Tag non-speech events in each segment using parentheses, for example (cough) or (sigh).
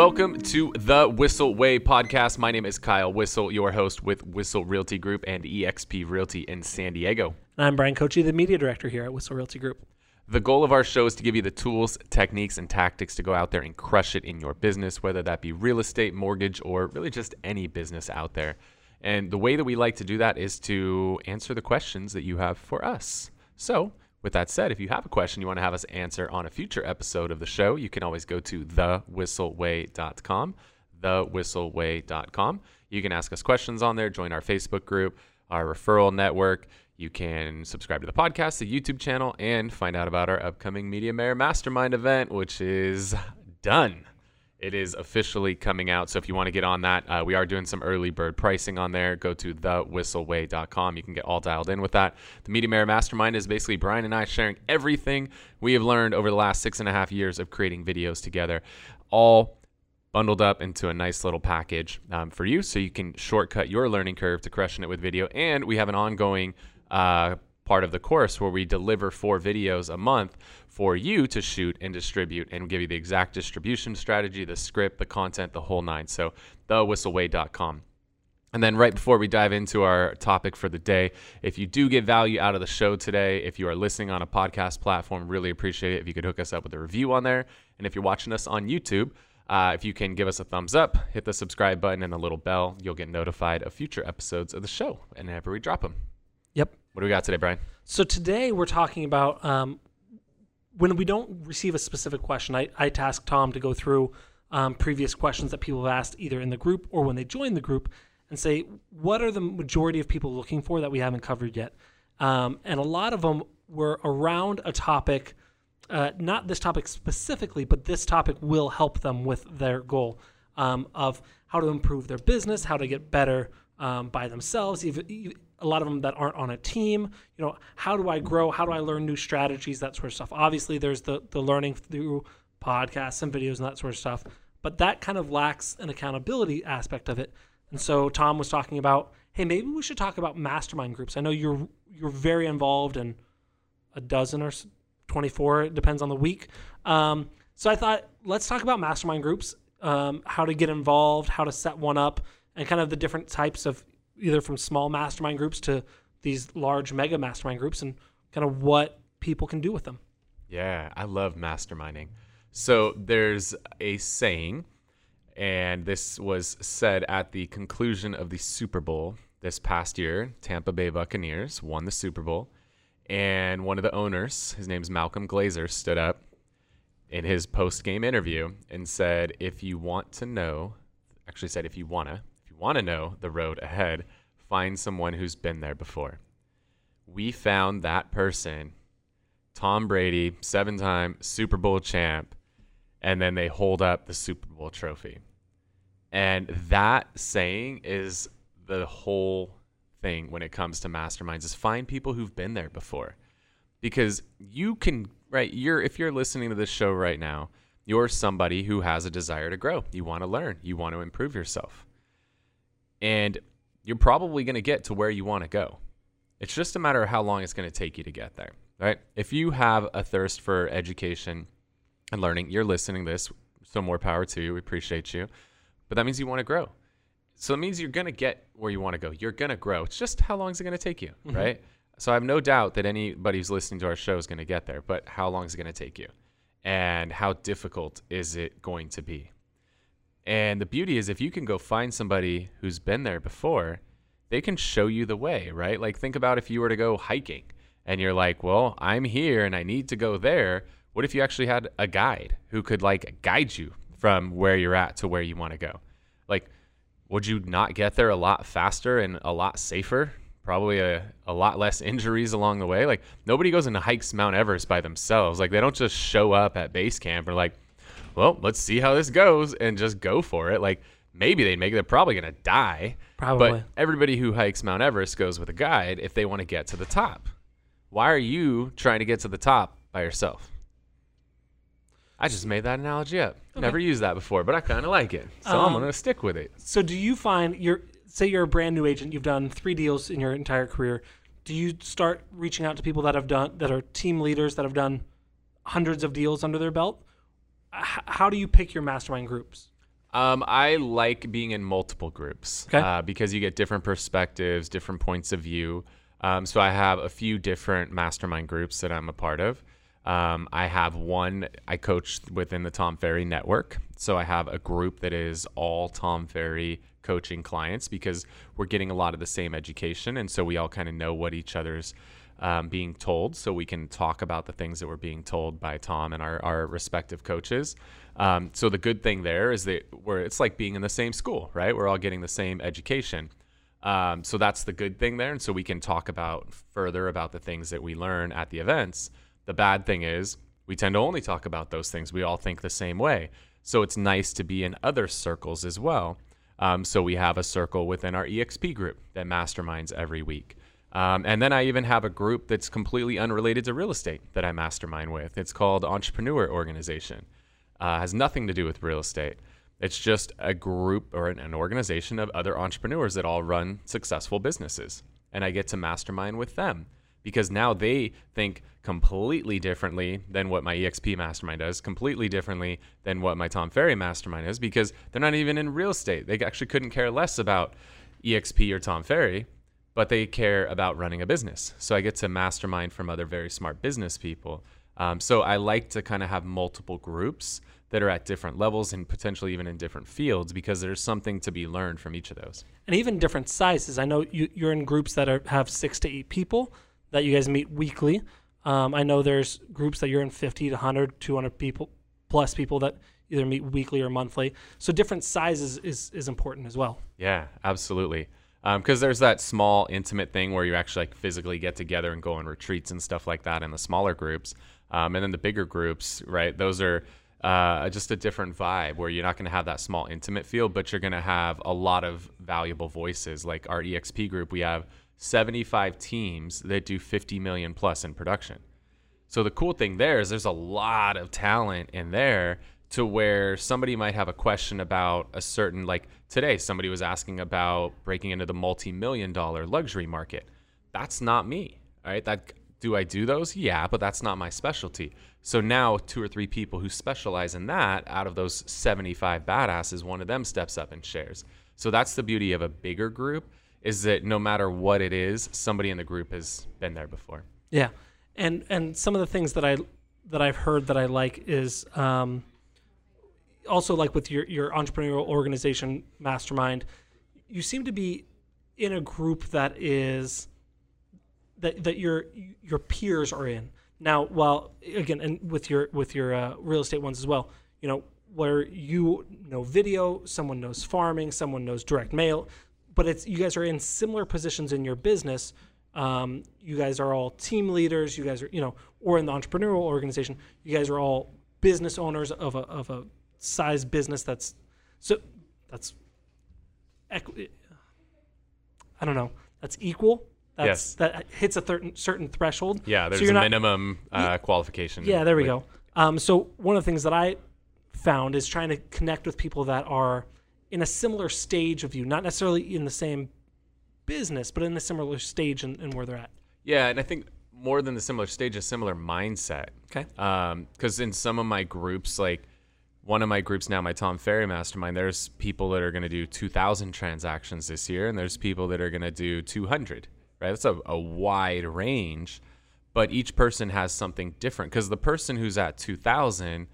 Welcome to the Whissel Way podcast. My name is Kyle Whissel, your host with Whissel Realty Group and eXp Realty in San Diego. And I'm Bryan Koci, the media director here at Whissel Realty Group. The goal of our show is to give you the tools, techniques, and tactics to go out there and crush it in your business, whether that be real estate, mortgage, or really just any business out there. And the way that we like to do that is to answer the questions that you have for us. So, with that said, if you have a question you want to have us answer on a future episode of the show, you can always go to thewhisselway.com, thewhisselway.com. You can ask us questions on there, join our Facebook group, our referral network. You can subscribe to the podcast, the YouTube channel, and find out about our upcoming Media Mayor Mastermind event, which is done. It is officially coming out. So if you want to get on that, uh, we are doing some early bird pricing on there. Go to thewhisselway.com. You can get all dialed in with that. The Media Mayor Mastermind is basically Bryan and I sharing everything we have learned over the last six and a half years of creating videos together, all bundled up into a nice little package um, for you so you can shortcut your learning curve to crushing it with video. And we have an ongoing uh, part of the course where we deliver four videos a month for you to shoot and distribute and give you the exact distribution strategy, the script, the content, the whole nine. So, thewhisselway.com. And then, right before we dive into our topic for the day, if you do get value out of the show today, if you are listening on a podcast platform, really appreciate it if you could hook us up with a review on there. And if you're watching us on YouTube, uh, if you can give us a thumbs up, hit the subscribe button and the little bell, you'll get notified of future episodes of the show whenever we drop them. Yep. What do we got today, Bryan? So today we're talking about um, when we don't receive a specific question. I, I task Tom to go through um, previous questions that people have asked either in the group or when they join the group and say, what are the majority of people looking for that we haven't covered yet? Um, and a lot of them were around a topic, uh, not this topic specifically, but this topic will help them with their goal um, of how to improve their business, how to get better um, by themselves, even, a lot of them that aren't on a team. You know, how do I grow? How do I learn new strategies? That sort of stuff. Obviously, there's the the learning through podcasts and videos and that sort of stuff, but that kind of lacks an accountability aspect of it. And so Tom was talking about, hey, maybe we should talk about mastermind groups. I know you're you're very involved in a dozen or 24. It depends on the week. Um, so I thought let's talk about mastermind groups, um, how to get involved, how to set one up, and kind of the different types of either from small mastermind groups to these large mega mastermind groups and kind of what people can do with them. Yeah, I love masterminding. So there's a saying, and this was said at the conclusion of the Super Bowl this past year. Tampa Bay Buccaneers won the Super Bowl, and one of the owners, his name's Malcolm Glazer, stood up in his post game interview and said, If you want to know, actually said, if you want to, want to know the road ahead, find someone who's been there before. We found that person, Tom Brady, seven time Super Bowl champ, and then they hold up the Super Bowl trophy. And that saying is the whole thing when it comes to masterminds is find people who've been there before. Because you can, right, you're if you're listening to this show right now, you're somebody who has a desire to grow. You want to learn, you want to improve yourself and you're probably going to get to where you want to go. It's just a matter of how long it's going to take you to get there, right? If you have a thirst for education and learning, you're listening to this, so more power to you. We appreciate you. But that means you want to grow. So it means you're going to get where you want to go. You're going to grow. It's just how long is it going to take you, mm-hmm. right? So I have no doubt that anybody who's listening to our show is going to get there, but how long is it going to take you? And how difficult is it going to be? And the beauty is, if you can go find somebody who's been there before, they can show you the way, right? Like, think about if you were to go hiking and you're like, well, I'm here and I need to go there. What if you actually had a guide who could like guide you from where you're at to where you want to go? Like, would you not get there a lot faster and a lot safer? Probably a, a lot less injuries along the way. Like, nobody goes and hikes Mount Everest by themselves. Like, they don't just show up at base camp and like, well, let's see how this goes and just go for it. Like maybe they make it. They're probably to die. Probably. But everybody who hikes Mount Everest goes with a guide if they want to get to the top. Why are you trying to get to the top by yourself? I just made that analogy up. Okay. Never used that before, but I kind of like it. So um, I'm to stick with it. So do you find you're say you're a brand new agent, you've done 3 deals in your entire career. Do you start reaching out to people that have done that are team leaders that have done hundreds of deals under their belt? How do you pick your mastermind groups? Um, I like being in multiple groups Okay. uh, because you get different perspectives, different points of view. Um, so I have a few different mastermind groups that I'm a part of. Um, I have one I coach within the Tom Ferry network. So I have a group that is all Tom Ferry coaching clients because we're getting a lot of the same education. And so we all kind of know what each other's um, being told. So we can talk about the things that we're being told by Tom and our, our respective coaches. Um, so the good thing there is that we're, it's like being in the same school, right? We're all getting the same education. Um, so that's the good thing there. And so we can talk about further about the things that we learn at the events. The bad thing is we tend to only talk about those things. We all think the same way. So it's nice to be in other circles as well. Um, so we have a circle within our EXP group that masterminds every week. Um, and then I even have a group that's completely unrelated to real estate that I mastermind with. It's called Entrepreneur Organization. Uh, has nothing to do with real estate. It's just a group or an, an organization of other entrepreneurs that all run successful businesses. And I get to mastermind with them because now they think completely differently than what my EXP mastermind does, completely differently than what my Tom Ferry mastermind is because they're not even in real estate. They actually couldn't care less about EXP or Tom Ferry, but they care about running a business. So I get to mastermind from other very smart business people. Um, so I like to kind of have multiple groups that are at different levels and potentially even in different fields because there's something to be learned from each of those. and even different sizes. I know you, you're in groups that are, have six to eight people that you guys meet weekly. Um, I know there's groups that you're in 50 to 100, 200 people plus people that either meet weekly or monthly. So different sizes is, is important as well. Yeah, absolutely. Because there's that small, intimate thing where you actually like physically get together and go on retreats and stuff like that in the smaller groups, um, and then the bigger groups, right? Those are uh, just a different vibe where you're not going to have that small, intimate feel, but you're going to have a lot of valuable voices. Like our EXP group, we have 75 teams that do 50 million plus in production. So the cool thing there is there's a lot of talent in there to where somebody might have a question about a certain like today somebody was asking about breaking into the multi-million dollar luxury market. That's not me. right That do I do those? Yeah, but that's not my specialty. So now two or three people who specialize in that out of those 75 badasses, one of them steps up and shares. So that's the beauty of a bigger group is that no matter what it is, somebody in the group has been there before. Yeah, and and some of the things that I that I've heard that I like is um, also like with your your entrepreneurial organization mastermind, you seem to be in a group that is that that your your peers are in. Now, while again, and with your with your uh, real estate ones as well, you know where you know video, someone knows farming, someone knows direct mail, but it's you guys are in similar positions in your business. Um, you guys are all team leaders. You guys are you know, or in the entrepreneurial organization, you guys are all business owners of a of a size business that's so that's equi- I don't know. That's equal. That's, Yes. That hits a certain certain threshold. Yeah, So there's you're a not- minimum uh, qualification. Yeah, there we with- go. Um, so one of the things that I found is trying to connect with people that are in a similar stage of you, not necessarily in the same business, but in a similar stage and, in where they're at. Yeah, and I think more than the similar stage, a similar mindset. Okay. Because in some of my groups, like one of my groups now, my Tom Ferry Mastermind, there's people that are going to do 2,000 transactions this year, and there's people that are going to do 200. Right? That's a, a wide range, but each person has something different. Because the person who's at 2,000,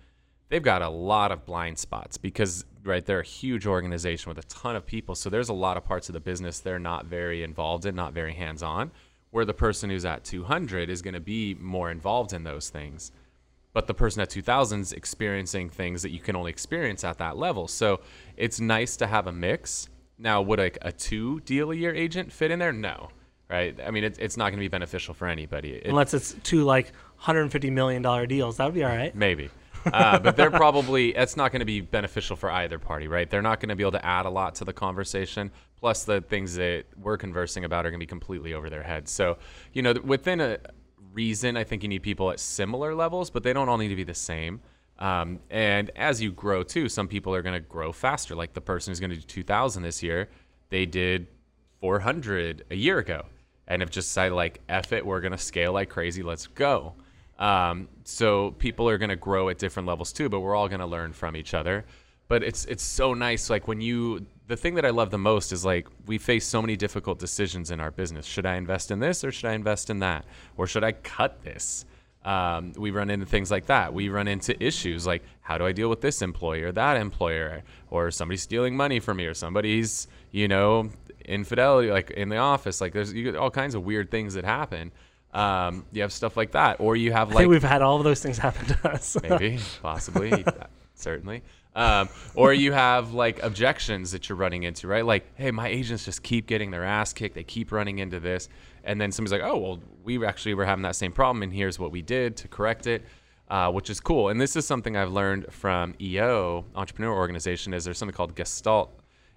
they've got a lot of blind spots because right they're a huge organization with a ton of people so there's a lot of parts of the business they're not very involved in not very hands-on where the person who's at 200 is going to be more involved in those things but the person at 2000 is experiencing things that you can only experience at that level so it's nice to have a mix now would like a two deal a year agent fit in there no right i mean it's, it's not going to be beneficial for anybody It- Unless it's two like 150 million dollar deals, that would be all right. Maybe. Uh, but they're probably, that's not going to be beneficial for either party, right? They're not going to be able to add a lot to the conversation. Plus, the things that we're conversing about are going to be completely over their heads. So, you know, within a reason, I think you need people at similar levels, but they don't all need to be the same. Um, and as you grow too, some people are going to grow faster. Like the person who's going to do 2,000 this year, they did 400 a year ago and have just decided, like, F it, we're going to scale like crazy, let's go. Um, so people are going to grow at different levels too, but we're all going to learn from each other. but it's it's so nice. Like when you, the thing that I love the most is like we face so many difficult decisions in our business. Should I invest in this or should I invest in that, or should I cut this? Um, we run into things like that. We run into issues like how do I deal with this employer, that employer, or somebody stealing money from me, or somebody's you know infidelity like in the office. Like there's you get all kinds of weird things that happen. Um, you have stuff like that, or you have I like think we've had all of those things happen to us. maybe (laughs) possibly certainly um, or you have like objections that you're running into right? Like hey my agents just keep getting their ass kicked. They keep running into this. And then somebody's like oh well we actually were having that same problem and here's what we did to correct it uh, which is cool. And this is something i've learned from eo entrepreneur organization is there's something called gestalt.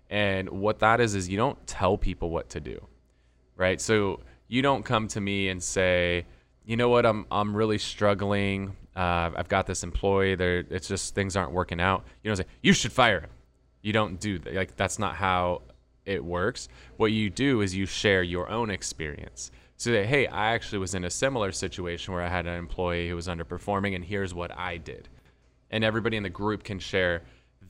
And what that is is you don't tell people what to do right? So you don't come to me and say, you know what, I'm I'm really struggling. Uh, I've got this employee. There, it's just things aren't working out. You don't say you should fire him. You don't do that. Like that's not how it works. What you do is you share your own experience. So that hey, I actually was in a similar situation where I had an employee who was underperforming, and here's what I did, and everybody in the group can share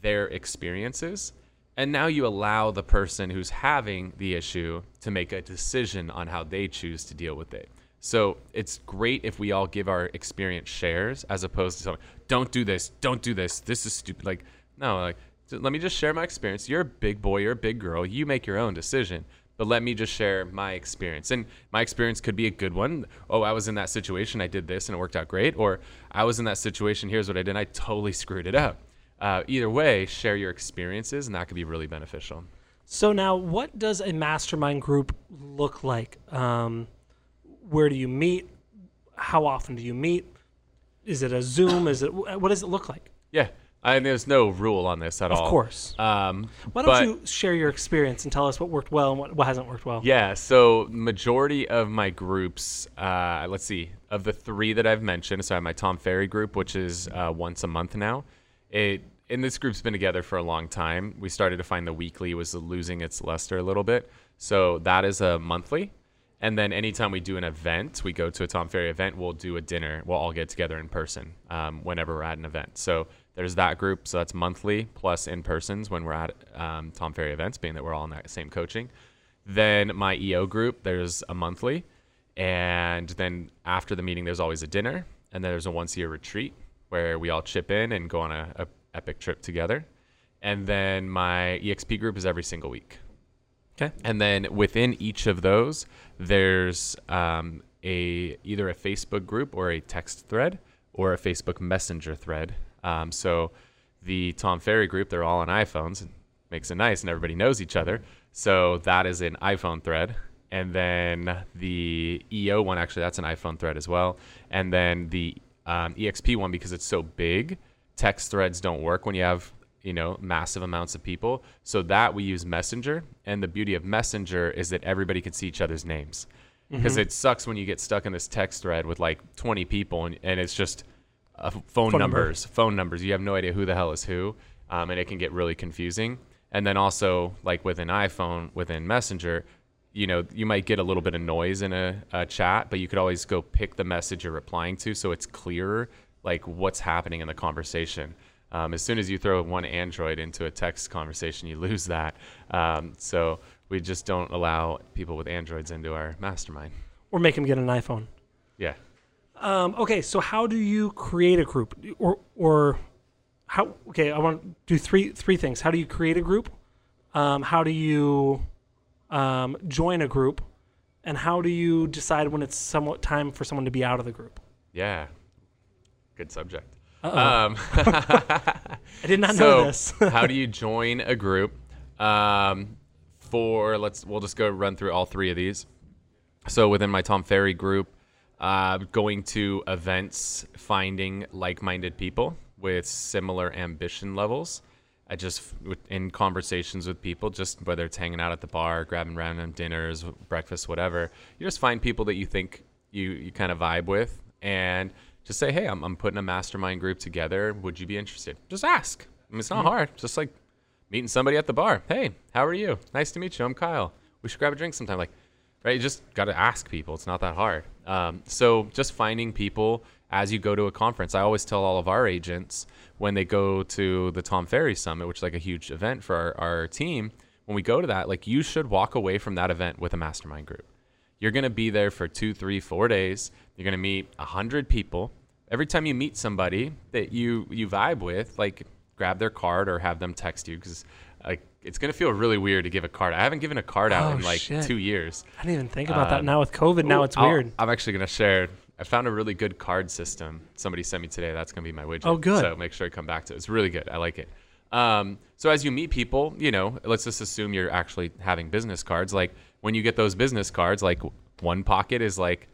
their experiences. And now you allow the person who's having the issue to make a decision on how they choose to deal with it. So it's great if we all give our experience shares as opposed to something, don't do this, don't do this, this is stupid. Like, no, like, let me just share my experience. You're a big boy, you're a big girl, you make your own decision. But let me just share my experience. And my experience could be a good one. Oh, I was in that situation, I did this and it worked out great. Or I was in that situation, here's what I did, I totally (laughs) screwed it up uh, either way, share your experiences, and that could be really beneficial. So now, what does a mastermind group look like? Um, where do you meet? How often do you meet? Is it a Zoom? Is it what does it look like? Yeah, I there's no rule on this at all. Of course. Um, Why don't but- you share your experience and tell us what worked well and what, what hasn't worked well? Yeah, so majority of my groups, uh, let's see, of the three that I've mentioned, so I have my Tom Ferry group, which is uh, once a month now. It and this group's been together for a long time. We started to find the weekly was losing its luster a little bit, so that is a monthly. And then anytime we do an event, we go to a Tom Ferry event, we'll do a dinner. We'll all get together in person um, whenever we're at an event. So there's that group. So that's monthly plus in persons when we're at um, Tom Ferry events, being that we're all in that same coaching. Then my EO group, there's a monthly. And then after the meeting, there's always a dinner. And then there's a once a year retreat where we all chip in and go on a, a epic trip together. And then my EXP group is every single week. Okay. And then within each of those, there's um, a either a Facebook group or a text thread or a Facebook Messenger thread. Um, so the Tom Ferry group, they're all on iPhones. It makes it nice, and everybody knows each other. So that is an iPhone thread. And then the EO one, actually, that's an iPhone thread as well. And then the um, EXP one, because it's so big, text threads don't work when you have you know massive amounts of people. So that we use messenger and the beauty of messenger is that everybody can see each other's names. Because it sucks when you get stuck in this text thread with like 20 people and, and it's just uh, phone, Phone number. numbers phone numbers. You have no idea who the hell is who um, and it can get really confusing. And then also like with an iphone within messenger you know you might get a little bit of noise in a, a chat but you could always go pick the message you're replying to so it's clearer like what's happening in the conversation um, as soon as you throw one android into a text conversation you lose that um, so we just don't allow people with androids into our mastermind Or make them get an iPhone. yeah Um, okay, so how do you create a group, or or how? Okay, I want to do three three things. How do you create a group? Um, how do you um, join a group? And how do you decide when it's somewhat time for someone to be out of the group? yeah good subject. Um, (laughs) I did not so know this. (laughs) how do you join a group um, for let's we'll just go run through all three of these. So within my tom ferry group uh, going to events finding like-minded people with similar ambition levels. I just in conversations with people just whether it's hanging out at the bar grabbing random dinners breakfast whatever you just find people that you think you, you kind of vibe with. And just say hey I'm, I'm putting a mastermind group together would you be interested just ask I mean, it's not hard just like meeting somebody at the bar. Hey, how are you? Nice to meet you. I'm Kyle. We should grab a drink sometime. Like, right? You just got to ask people. It's not that hard. Um, so just finding people as you go to a conference. I always tell all of our agents when they go to the Tom Ferry Summit, which is like a huge event for our, our team, when we go to that, like you should walk away from that event with a mastermind group. You're going to be there for two, three, four days. You're going to meet a hundred people. Every time you meet somebody that you you vibe with, like grab their card or have them text you because like it's gonna feel really weird to give a card. I haven't given a card out Oh, in like shit. two years. I didn't even think about Uh, that. Now with COVID, now Ooh, it's I'll- weird. I'm actually gonna share. I found a really good card system. Somebody sent me today. That's gonna be my widget. Oh, good. So make sure you come back to it. It's really good. I like it. Um, so as you meet people, you know, let's just assume you're actually having business cards. Like when you get those business cards, like one pocket is like,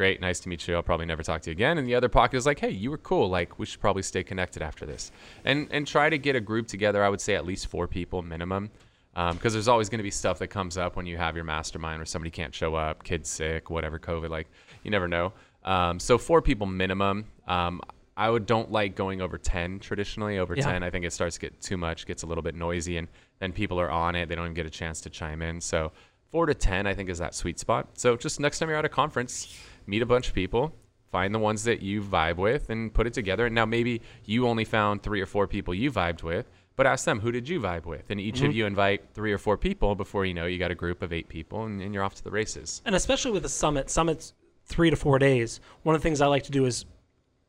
great, nice to meet you. I'll probably never talk to you again. And the other pocket is like, hey, you were cool. Like we should probably stay connected after this. And and try to get a group together. I would say at least four people minimum. Because there's always going to be stuff that comes up when you have your mastermind or somebody can't show up, kid's sick, whatever, COVID. Like you never know. Um, so four people minimum. Um, I would don't like going over ten traditionally. Over Yeah. ten, I think it starts to get too much, gets a little bit noisy, and then people are on it. They don't even get a chance to chime in. So four to ten, I think, is that sweet spot. So just next time you're at a conference, meet a bunch of people, find the ones that you vibe with, and put it together. And now maybe you only found three or four people you vibed with, but ask them who did you vibe with, and each of you invite three or four people. Before you know, you got a group of eight people, and, and you're off to the races. and especially with the summit, summits three to four days. One of the things I like to do is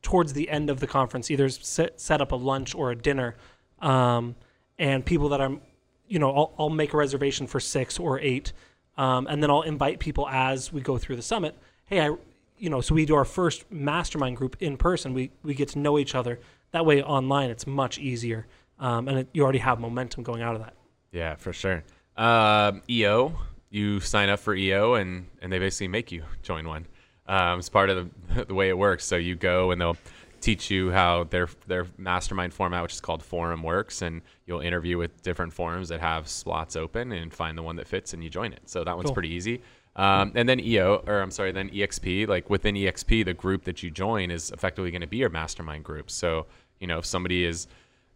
towards the end of the conference, either set, set up a lunch or a dinner, um, and people that I'm, you know, I'll, I'll make a reservation for six or eight, um, and then I'll invite people as we go through the summit. Hey, I, you know, so we do our first mastermind group in person. We we get to know each other. That way, online, it's much easier, um, and it, you already have momentum going out of that. Yeah, for sure. Um, EO, you sign up for EO, and and they basically make you join one. Um, it's part of the, (laughs) the way it works. So you go, and they'll teach you how their their mastermind format, which is called Forum, works, and you'll interview with different forums that have slots open, and find the one that fits, and you join it. So that one's Cool. pretty easy. Um, and then EO, or I'm sorry, then EXP. Like within EXP, the group that you join is effectively going to be your mastermind group. So you know, if somebody is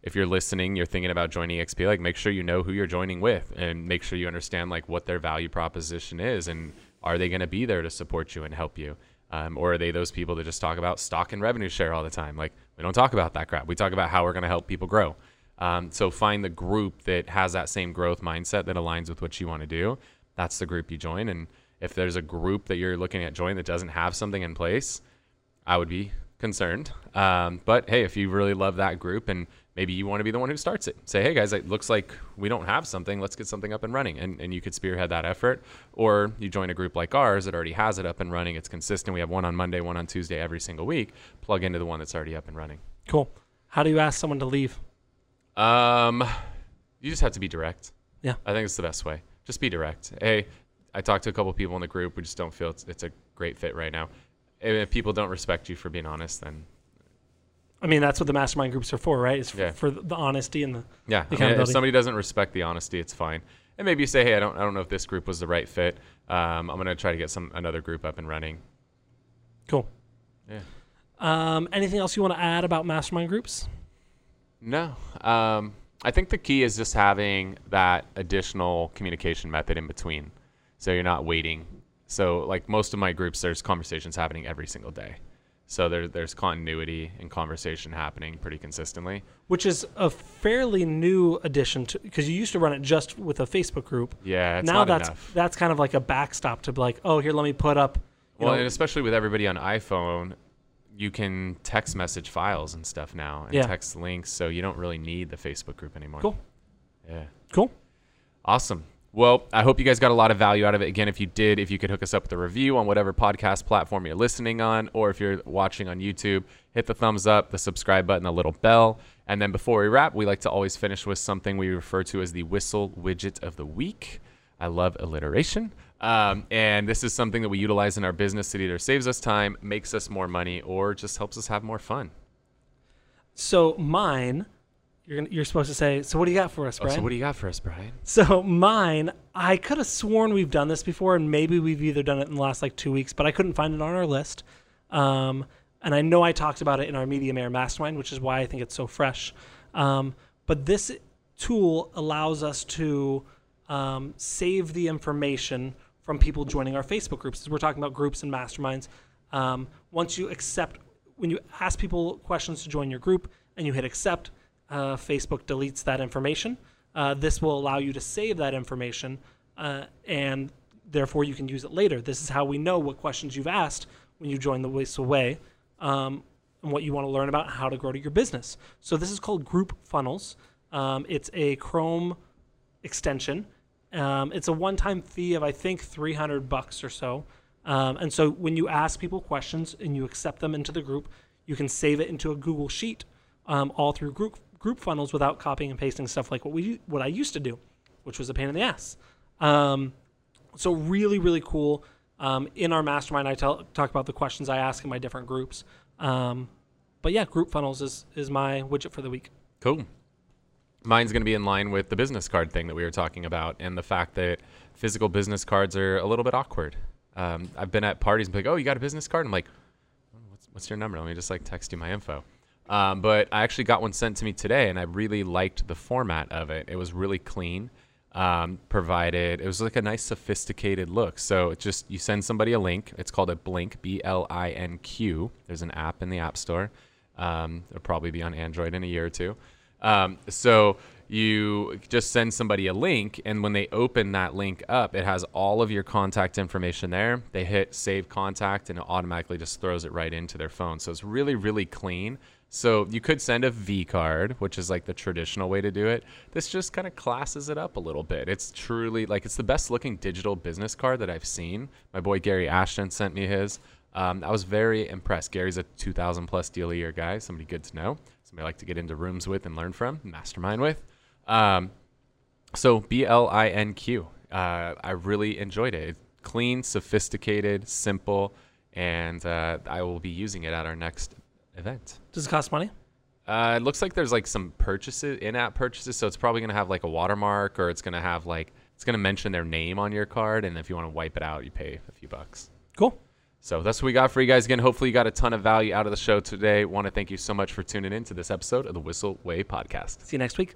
if you're listening, you're thinking about joining XP, like make sure you know who you're joining with and make sure you understand like what their value proposition is and are they going to be there to support you and help you? Um, or are they those people that just talk about stock and revenue share all the time? Like we don't talk about that crap. We talk about how we're going to help people grow. Um, so find the group that has that same growth mindset that aligns with what you want to do. That's the group you join. And if there's a group that you're looking at joining that doesn't have something in place, I would be concerned. Um, but hey, if you really love that group and maybe you want to be the one who starts it, say, hey guys, it looks like we don't have something. Let's get something up and running. And, and you could spearhead that effort. Or you join a group like ours that already has it up and running. It's consistent. We have one on Monday, one on Tuesday every single week. Plug into the one that's already up and running. Cool. How do you ask someone to leave? Um, you just have to be direct. Yeah. I think it's the best way. Just be direct. Hey, I talked to a couple people in the group. We just don't feel it's, it's a great fit right now. If people don't respect you for being honest, then I mean, that's what the mastermind groups are for, right? It's for, Yeah. for the honesty and the. yeah. I mean, if somebody doesn't respect the honesty, it's fine. And maybe you say, hey, I don't, I don't know if this group was the right fit. Um, I'm gonna try to get some another group up and running. Cool. Yeah. Um, anything else you want to add about mastermind groups? No. Um, I think the key is just having that additional communication method in between. So you're not waiting. So like most of my groups, there's conversations happening every single day. So there, there's continuity and conversation happening pretty consistently. Which is a fairly new addition to because you used to run it just with a Facebook group. Yeah, it's now that's enough. that's kind of like a backstop to be like, oh, here, let me put up. Well, know, and especially with everybody on iPhone, you can text message files and stuff now and Yeah. text links. So you don't really need the Facebook group anymore. Cool. Yeah. cool. Awesome. Well, I hope you guys got a lot of value out of it. Again, if you did, if you could hook us up with a review on whatever podcast platform you're listening on, or if you're watching on YouTube, hit the thumbs up, the subscribe button, the little bell. And then before we wrap, we like to always finish with something we refer to as the Whissel widget of the week. I love alliteration. Um, and this is something that we utilize in our business that either saves us time, makes us more money, or just helps us have more fun. So mine, you're gonna, you're supposed to say. So what do you got for us, Oh, Bryan? so, what do you got for us, Bryan? So mine, I could have sworn we've done this before, and maybe we've either done it in the last like two weeks, but I couldn't find it on our list. Um, and I know I talked about it in our Media Mayor Mastermind, which is why I think it's so fresh. Um, but this tool allows us to um, save the information from people joining our Facebook groups. We're talking about groups and masterminds. Um, once you accept, when you ask people questions to join your group and you hit accept, uh, Facebook deletes that information. Uh, this will allow you to save that information uh, and therefore you can use it later. This is how we know what questions you've asked when you join the Whissel Way um, and what you want to learn about how to grow to your business. So this is called Group Funnels. Um, it's a Chrome extension. Um, it's a one-time fee of I think 300 bucks or so. Um, and so when you ask people questions and you accept them into the group, you can save it into a Google Sheet um, all through group group funnels without copying and pasting stuff like what we what I used to do, which was a pain in the ass. Um, so really, really cool. Um, in our mastermind, I tell, talk about the questions I ask in my different groups. Um, but yeah, group funnels is is my widget for the week. Cool. Mine's going to be in line with the business card thing that we were talking about, and the fact that physical business cards are a little bit awkward. Um, I've been at parties and be like, "Oh, you got a business card?" I'm like, "What's, what's your number? Let me just like text you my info." Um, but I actually got one sent to me today, and I really liked the format of it. It was really clean. Um, provided it was like a nice sophisticated look. So it just you send somebody a link. It's called a Blinq B L I N Q. There's an app in the App Store. Um, it'll probably be on Android in a year or two. Um, so you just send somebody a link, and when they open that link up, it has all of your contact information there. They hit save contact, and it automatically just throws it right into their phone. So it's really, really clean. So you could send a V card, which is like the traditional way to do it. This just kind of classes it up a little bit. It's truly like it's the best looking digital business card that I've seen. My boy Gary Ashton sent me his. Um, I was very impressed. Gary's a 2,000 plus deal a year guy, somebody good to know, somebody I like to get into rooms with and learn from, mastermind with. Um, so B L I N Q. Uh, I really enjoyed it. It's clean, sophisticated, simple, and uh, I will be using it at our next event. Does it cost money? Uh, it looks like there's like some purchases, in-app purchases, so it's probably gonna have like a watermark, or it's gonna have like it's gonna mention their name on your card, and if you want to wipe it out, you pay a few bucks. Cool. So that's what we got for you guys. Again, hopefully you got a ton of value out of the show today. Want to thank you so much for tuning in to this episode of the Whissel Way podcast. See you next week.